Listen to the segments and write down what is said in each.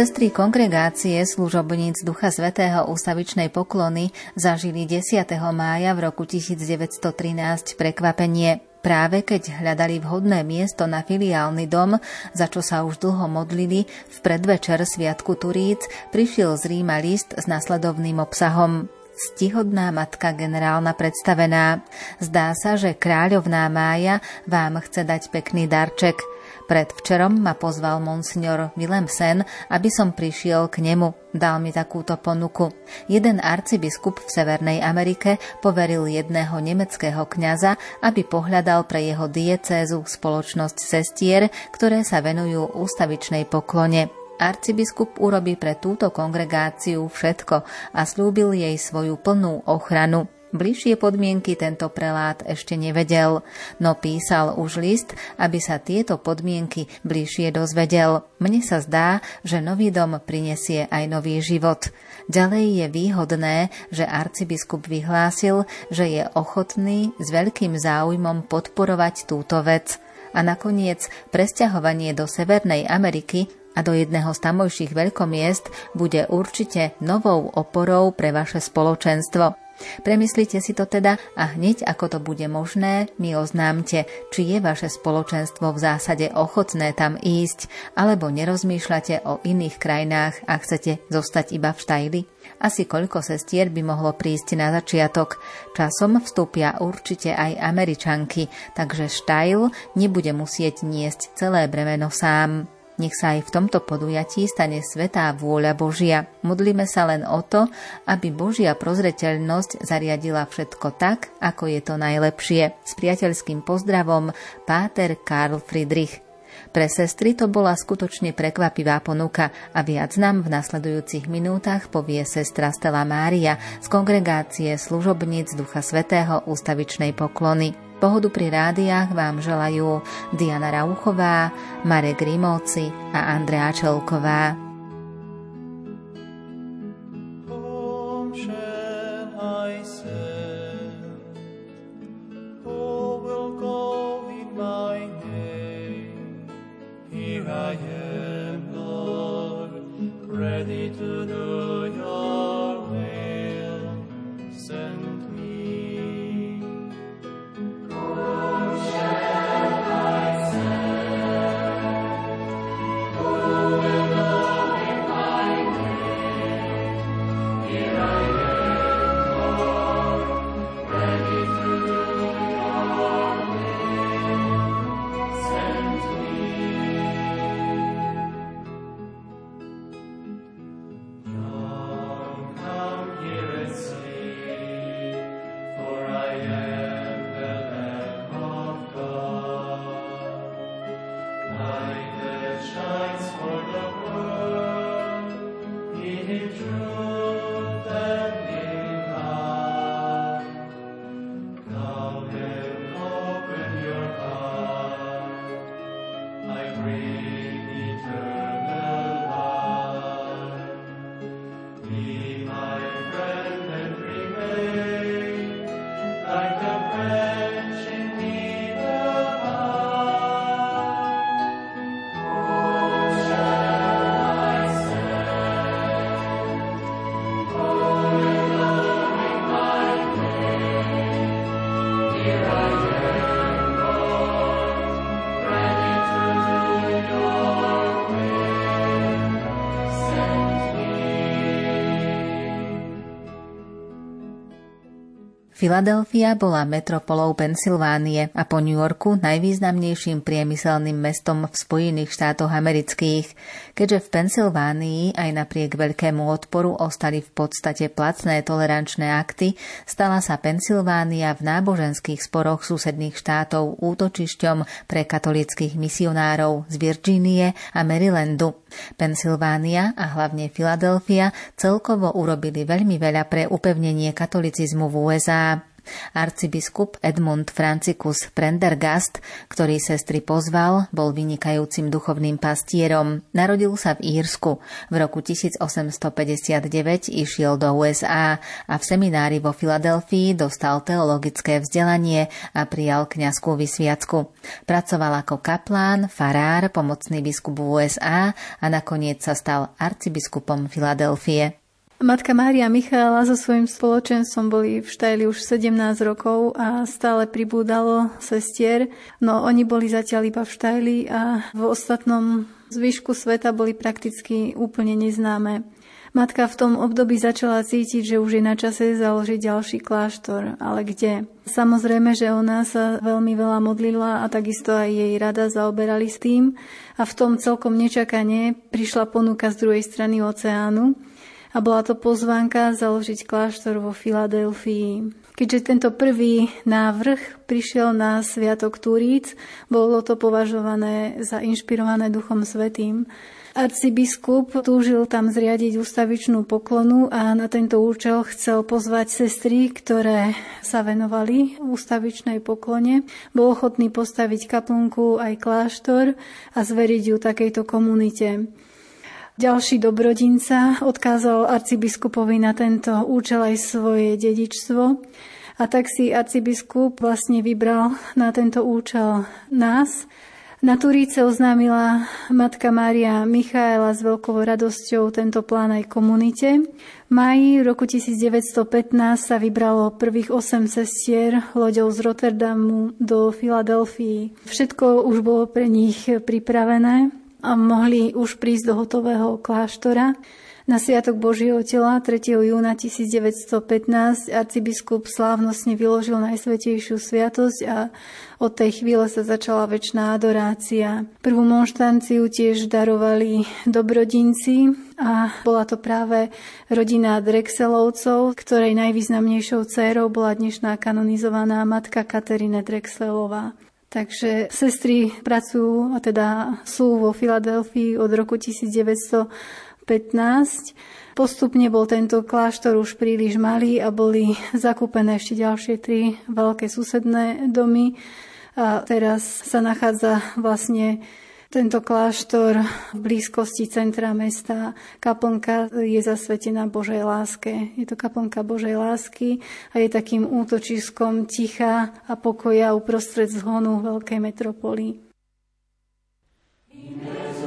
Sestry kongregácie služobníc Ducha Svetého ústavičnej poklony zažili 10. mája v roku 1913 prekvapenie. Práve keď hľadali vhodné miesto na filiálny dom, za čo sa už dlho modlili, v predvečer Sviatku Turíc prišiel z Ríma list s nasledovným obsahom. Stihodná matka generálna predstavená. Zdá sa, že kráľovná Mája vám chce dať pekný darček – Predvčerom ma pozval monsignor Willemsen, aby som prišiel k nemu. Dal mi takúto ponuku. Jeden arcibiskup v Severnej Amerike poveril jedného nemeckého kňaza, aby pohľadal pre jeho diecézu spoločnosť sestier, ktoré sa venujú ústavičnej poklone. Arcibiskup urobí pre túto kongregáciu všetko a slúbil jej svoju plnú ochranu. Bližšie podmienky tento prelát ešte nevedel, no písal už list, aby sa tieto podmienky bližšie dozvedel. Mne sa zdá, že nový dom prinesie aj nový život. Ďalej je výhodné, že arcibiskup vyhlásil, že je ochotný s veľkým záujmom podporovať túto vec. A nakoniec presťahovanie do Severnej Ameriky a do jedného z tamojších veľkomiest bude určite novou oporou pre vaše spoločenstvo. Premyslite si to teda a hneď ako to bude možné, mi oznámte, či je vaše spoločenstvo v zásade ochotné tam ísť, alebo nerozmýšľate o iných krajinách a chcete zostať iba v štajli. Asi koľko sestier by mohlo prísť na začiatok. Časom vstúpia určite aj Američanky, takže štajl nebude musieť niesť celé bremeno sám. Nech sa aj v tomto podujatí stane svetá vôľa Božia. Modlíme sa len o to, aby Božia prozreteľnosť zariadila všetko tak, ako je to najlepšie. S priateľským pozdravom Páter Karl Friedrich. Pre sestry to bola skutočne prekvapivá ponuka a viac nám v nasledujúcich minútach povie sestra Stella Mária z kongregácie služobníc Ducha Svetého ústavičnej poklony. Pohodu pri rádiách vám želajú Diana Rauchová, Marek Grimovci a Andrea Čelková. Filadelfia bola metropolou Pensylvánie a po New Yorku najvýznamnejším priemyselným mestom v Spojených štátoch amerických, keďže v Pensylvánii aj napriek veľkému odporu ostali v podstate placné tolerančné akty, stala sa Pensylvánia v náboženských sporoch susedných štátov útočišťom pre katolických misionárov z Virgínie a Marylandu. Pensylvánia a hlavne Filadelfia celkovo urobili veľmi veľa pre upevnenie katolicizmu v USA. Arcibiskup Edmund Francicus Prendergast, ktorý sestry pozval, bol vynikajúcim duchovným pastierom. Narodil sa v Írsku. V roku 1859 išiel do USA a v seminári vo Filadelfii dostal teologické vzdelanie a prijal kňazskú vysviacku. Pracoval ako kaplán, farár, pomocný biskup v USA a nakoniec sa stal arcibiskupom Filadelfie. Matka Mária Michála so svojím spoločenstvom boli v Štajli už 17 rokov a stále pribúdalo sestier, no oni boli zatiaľ iba v Štajli a v ostatnom zvyšku sveta boli prakticky úplne neznáme. Matka v tom období začala cítiť, že už je na čase založiť ďalší kláštor, ale kde? Samozrejme, že ona sa veľmi veľa modlila a takisto aj jej rada zaoberali s tým a v tom celkom nečakane prišla ponuka z druhej strany oceánu, a bola to pozvánka založiť kláštor vo Filadelfii. Keďže tento prvý návrh prišiel na Sviatok Turíc, bolo to považované za inšpirované Duchom Svetým. Arcibiskup túžil tam zriadiť ústavičnú poklonu a na tento účel chcel pozvať sestry, ktoré sa venovali ústavičnej poklone. Bol ochotný postaviť kaplnku aj kláštor a zveriť ju takejto komunite. Ďalší dobrodinca odkázal arcibiskupovi na tento účel aj svoje dedičstvo a tak si arcibiskup vlastne vybral na tento účel nás. Na Turíce oznámila matka Mária Michaela s veľkou radosťou tento plán aj komunite. V maji roku 1915 sa vybralo prvých 8 sestier loďou z Rotterdamu do Filadelfii. Všetko už bolo pre nich pripravené a mohli už prísť do hotového kláštora. Na Sviatok Božieho tela 3. júna 1915 arcibiskup slávnostne vyložil Najsvetejšiu sviatosť a od tej chvíle sa začala väčšiná adorácia. Prvú monštanciu tiež darovali dobrodinci a bola to práve rodina Drexelovcov, ktorej najvýznamnejšou dcérou bola dnešná kanonizovaná matka Katerina Drexelová. Takže sestry pracujú, a teda sú vo Filadelfii od roku 1915. Postupne bol tento kláštor už príliš malý a boli zakúpené ešte ďalšie tri veľké susedné domy. A teraz sa nachádza vlastne tento kláštor v blízkosti centra mesta, kaplnka je zasvetená Božej láske. Je to kaplnka Božej lásky a je takým útočiskom ticha a pokoja uprostred zhonu veľkej metropoly. Amen.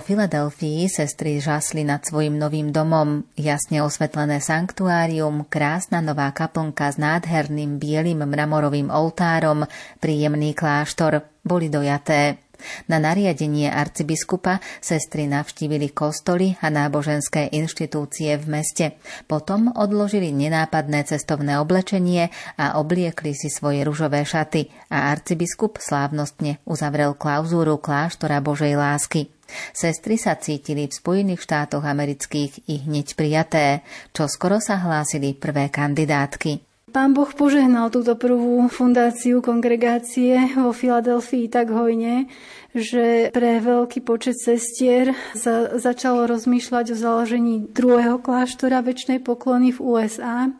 Vo Filadelfii sestry žasli nad svojim novým domom, jasne osvetlené sanktuárium, krásna nová kaplnka s nádherným bielým mramorovým oltárom, príjemný kláštor, boli dojaté. Na nariadenie arcibiskupa sestry navštívili kostoly a náboženské inštitúcie v meste. Potom odložili nenápadné cestovné oblečenie a obliekli si svoje ružové šaty a arcibiskup slávnostne uzavrel klauzúru kláštora Božej lásky. Sestry sa cítili v Spojených štátoch amerických i hneď prijaté, čo skoro sa hlásili prvé kandidátky. Pán Boh požehnal túto prvú fundáciu kongregácie vo Filadelfii tak hojne, že pre veľký počet sestier sa začalo rozmýšľať o založení druhého kláštora väčšnej poklony v USA.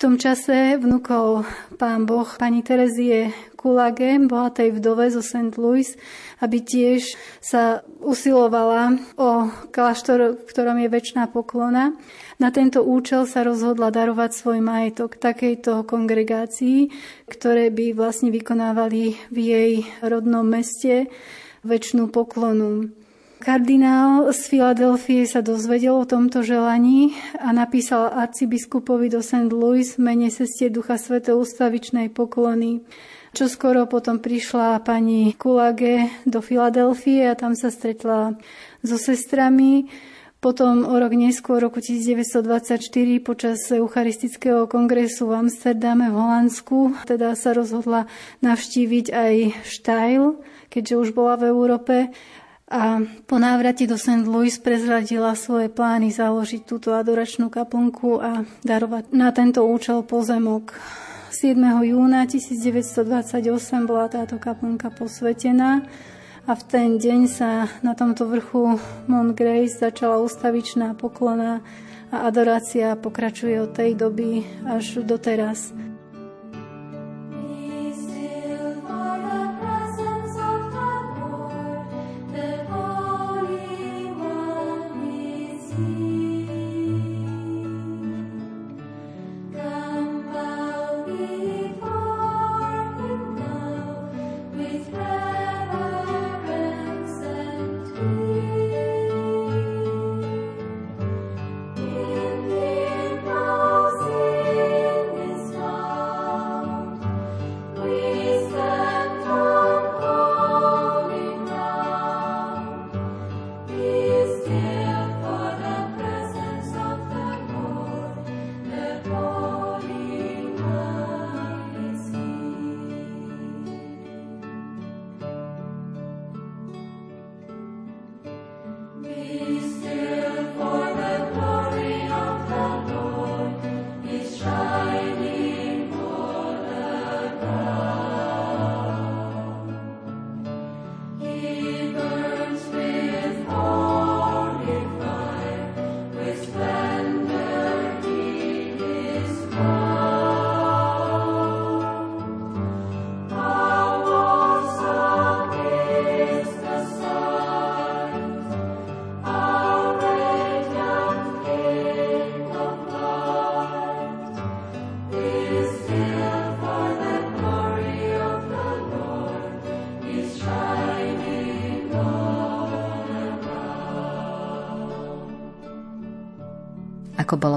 Tom čase vnúkol pán Boh pani Terezie Kulage, bohatej vdove zo St. Louis, aby tiež sa usilovala o kláštor, v ktorom je väčšiná poklona. Na tento účel sa rozhodla darovať svoj majetok takejto kongregácii, ktoré by vlastne vykonávali v jej rodnom meste väčšinu poklonu. Kardinál z Filadelfie sa dozvedel o tomto želaní a napísal arcibiskupovi do St. Louis mene sestie Ducha Svetej ústavičnej poklony. Čo skoro potom prišla pani Kulage do Filadelfie a tam sa stretla so sestrami. Potom o rok neskôr, roku 1924, počas Eucharistického kongresu v Amsterdame v Holandsku, teda sa rozhodla navštíviť aj Štajl, keďže už bola v Európe. A po návrate do St. Louis prezradila svoje plány založiť túto adoračnú kaplnku a darovať na tento účel pozemok. 7. júna 1928 bola táto kaplnka posvetená a v ten deň sa na tomto vrchu Mount Grace začala ustavičná poklona a adorácia pokračuje od tej doby až doteraz.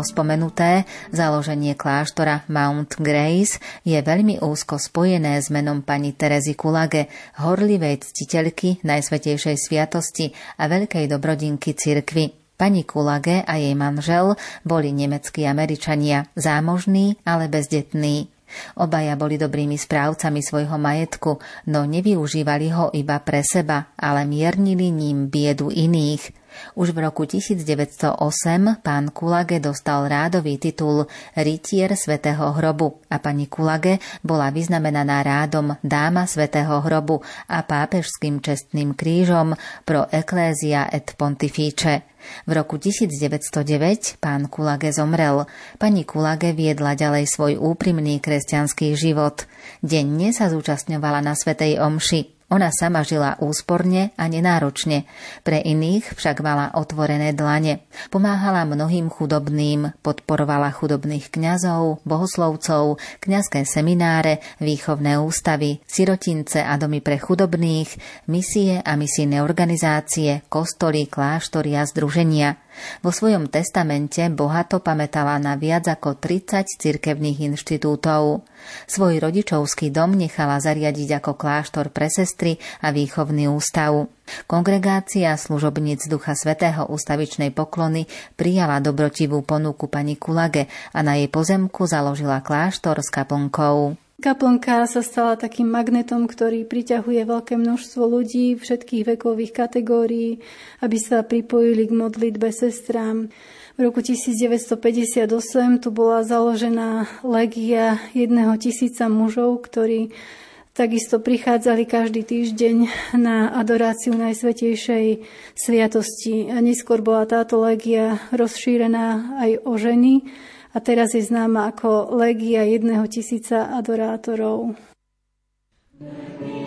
Spomenuté, založenie kláštora Mount Grace je veľmi úzko spojené s menom pani Terezy Kulage, horlivej ctiteľky Najsvetejšej sviatosti a veľkej dobrodinky cirkvy. Pani Kulage a jej manžel boli nemeckí Američania, zámožní, ale bezdetní. Obaja boli dobrými správcami svojho majetku, no nevyužívali ho iba pre seba, ale miernili ním biedu iných – už v roku 1908 pán Kulage dostal rádový titul Rytier svätého hrobu a pani Kulage bola vyznamenaná rádom Dáma svätého hrobu a pápežským čestným krížom pro Ecclesia et Pontifice. V roku 1909 pán Kulage zomrel. Pani Kulage viedla ďalej svoj úprimný kresťanský život. Denne sa zúčastňovala na Svetej Omši. Ona sama žila úsporne a nenáročne, pre iných však mala otvorené dlane. Pomáhala mnohým chudobným, podporovala chudobných kňazov, bohoslovcov, kňazské semináre, výchovné ústavy, sirotince a domy pre chudobných, misie a misijné organizácie, kostoly, kláštory a združenia. Vo svojom testamente bohato pamätala na viac ako 30 cirkevných inštitútov. Svoj rodičovský dom nechala zariadiť ako kláštor pre sestry a výchovný ústav. Kongregácia služobníc Ducha Svetého ústavičnej poklony prijala dobrotivú ponuku pani Kulage a na jej pozemku založila kláštor s kaplnkou. Kaplnka sa stala takým magnetom, ktorý priťahuje veľké množstvo ľudí všetkých vekových kategórií, aby sa pripojili k modlitbe sestrám. V roku 1958 tu bola založená legia jedného tisíca mužov, ktorí takisto prichádzali každý týždeň na adoráciu Najsvetejšej sviatosti. A neskôr bola táto legia rozšírená aj o ženy, a teraz je známa ako Legia jedného tisíca adorátorov. Amen.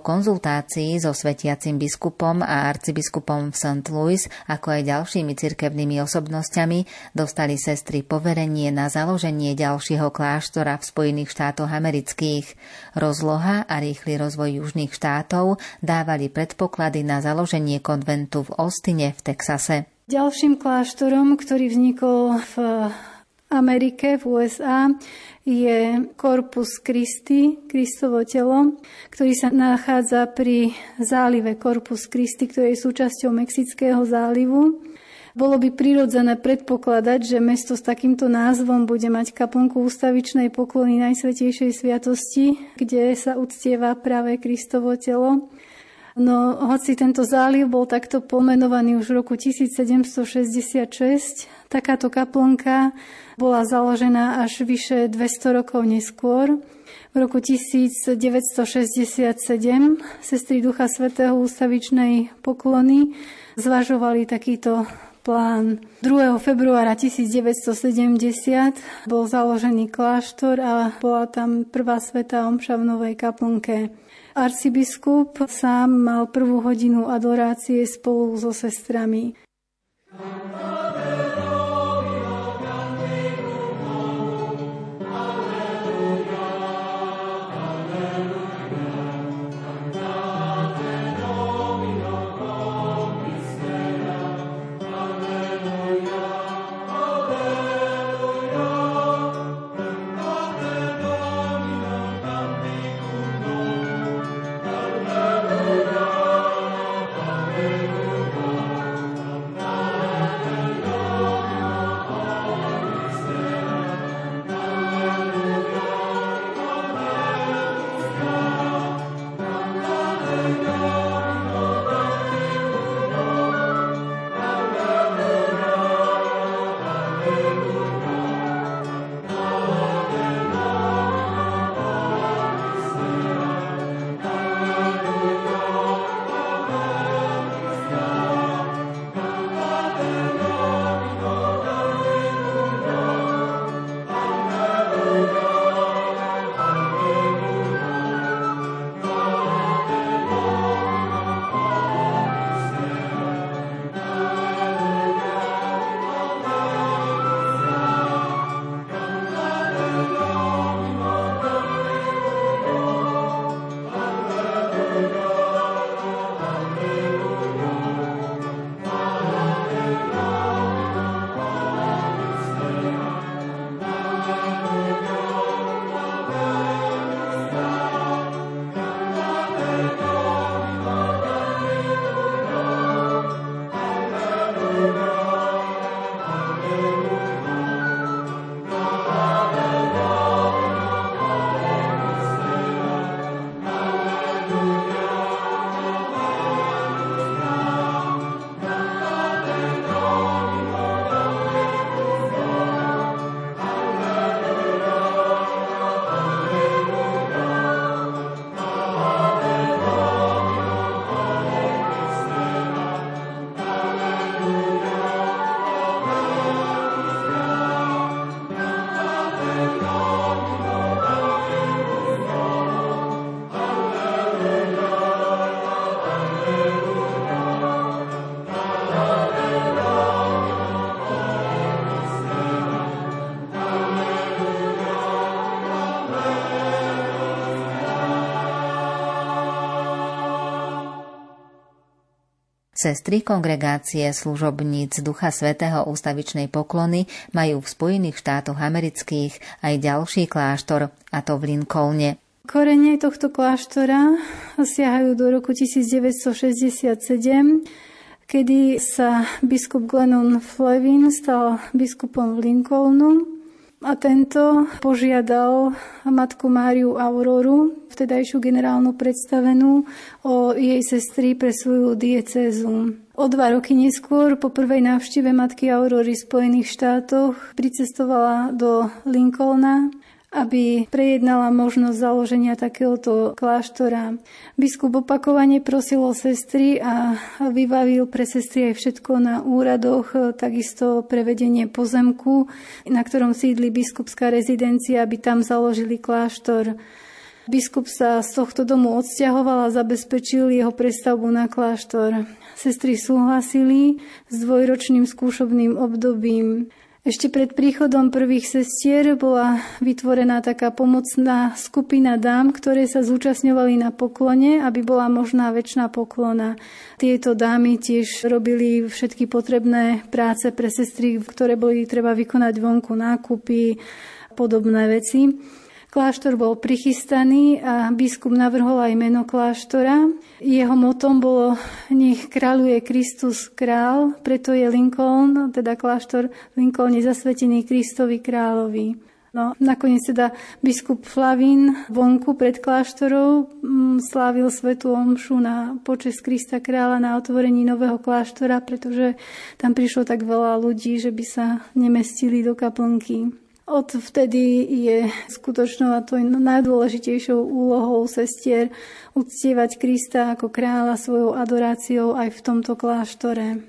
Konzultácii so svetiacim biskupom a arcibiskupom v St. Louis, ako aj ďalšími cirkevnými osobnosťami, dostali sestry poverenie na založenie ďalšieho kláštora v Spojených štátoch amerických. Rozloha a rýchly rozvoj južných štátov dávali predpoklady na založenie konventu v Austine v Texase. Ďalším kláštorom, ktorý vznikol v Amerike, v USA, je Corpus Christi, Kristovo telo, ktorý sa nachádza pri zálive Corpus Christi, ktorý je súčasťou Mexického zálivu. Bolo by prirodzené predpokladať, že mesto s takýmto názvom bude mať kaplnku ústavičnej poklony Najsvetejšej sviatosti, kde sa uctieva práve Kristovo telo. No, hoci tento záliv bol takto pomenovaný už v roku 1766, takáto kaplnka bola založená až vyše 200 rokov neskôr. V roku 1967 sestry Ducha Svetého ústavičnej poklony zvažovali takýto plán. 2. februára 1970 bol založený kláštor a bola tam prvá sveta omša v Novej kaplnke. Arcibiskup sám mal prvú hodinu adorácie spolu so sestrami. Sestry kongregácie služobníc Ducha Svetého ústavičnej poklony majú v Spojených štátoch amerických aj ďalší kláštor, a to v Lincolne. Korene tohto kláštora siahajú do roku 1967, kedy sa biskup Glennon Flevin stal biskupom v Lincolnu a tento požiadal matku Máriu Auroru, vtedajšiu generálnu predstavenú, o jej sestry pre svoju diecézu. O dva roky neskôr, po prvej návšteve matky Aurory v Spojených štátoch, pricestovala do Lincolna aby prejednala možnosť založenia takéhoto kláštora. Biskup opakovane prosil o sestry a vybavil pre sestry aj všetko na úradoch, takisto prevedenie pozemku, na ktorom sídli biskupská rezidencia, aby tam založili kláštor. Biskup sa z tohto domu odsťahoval a zabezpečil jeho prestavbu na kláštor. Sestry súhlasili s dvojročným skúšobným obdobím. Ešte pred príchodom prvých sestier bola vytvorená taká pomocná skupina dám, ktoré sa zúčastňovali na poklone, aby bola možná väčšina poklona. Tieto dámy tiež robili všetky potrebné práce pre sestry, ktoré boli treba vykonať vonku nákupy, podobné veci. Kláštor bol prichystaný a biskup navrhol aj meno kláštora. Jeho motom bolo nech kráľuje Kristus král, preto je Lincoln, teda kláštor Lincoln je zasvetený Kristovi kráľovi. No, nakoniec teda biskup Flavín vonku pred kláštorou mm, slávil svetú omšu na počes Krista kráľa na otvorení nového kláštora, pretože tam prišlo tak veľa ľudí, že by sa nemestili do kaplnky. Od vtedy je skutočnou a to je najdôležitejšou úlohou sestier uctievať Krista ako kráľa svojou adoráciou aj v tomto kláštore.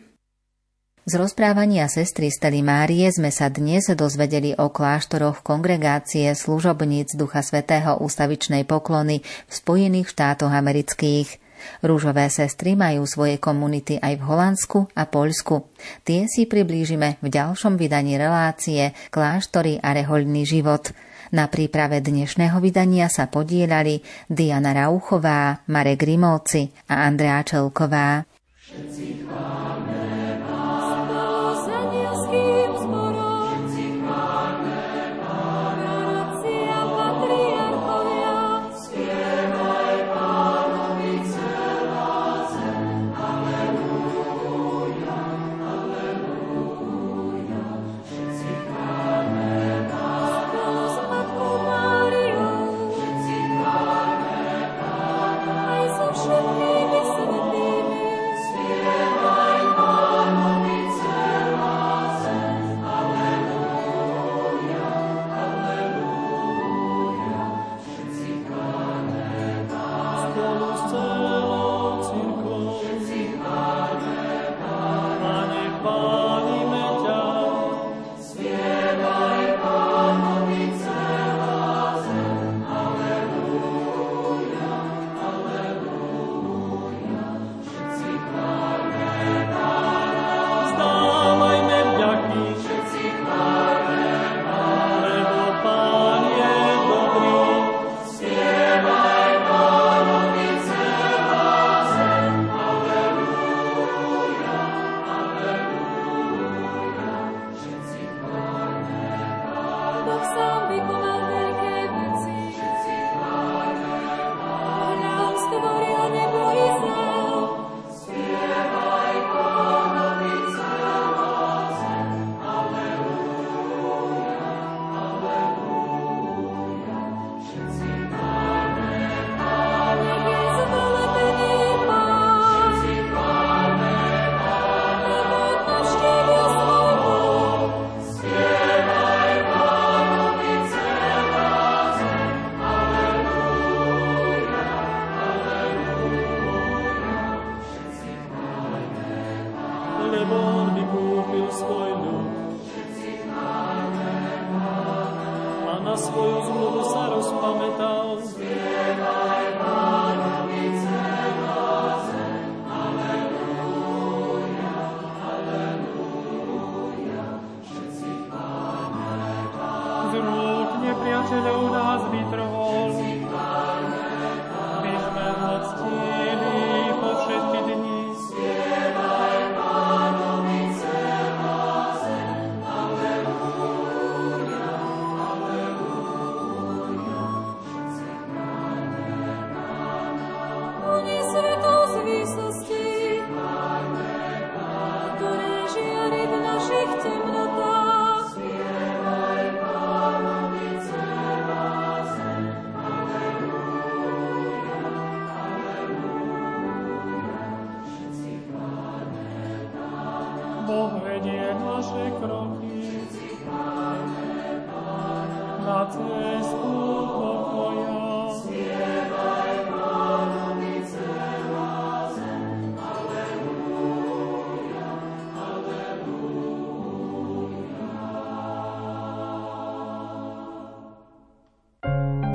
Z rozprávania sestry Stely Márie sme sa dnes dozvedeli o kláštoroch kongregácie služobníc Ducha Svetého ústavičnej poklony v Spojených štátoch amerických. Rúžové sestry majú svoje komunity aj v Holandsku a Poľsku. Tie si priblížime v ďalšom vydaní relácie Kláštory a rehoľný život. Na príprave dnešného vydania sa podielali Diana Rauchová, Marek Grimovci a Andrea Čelková. Všetci vedie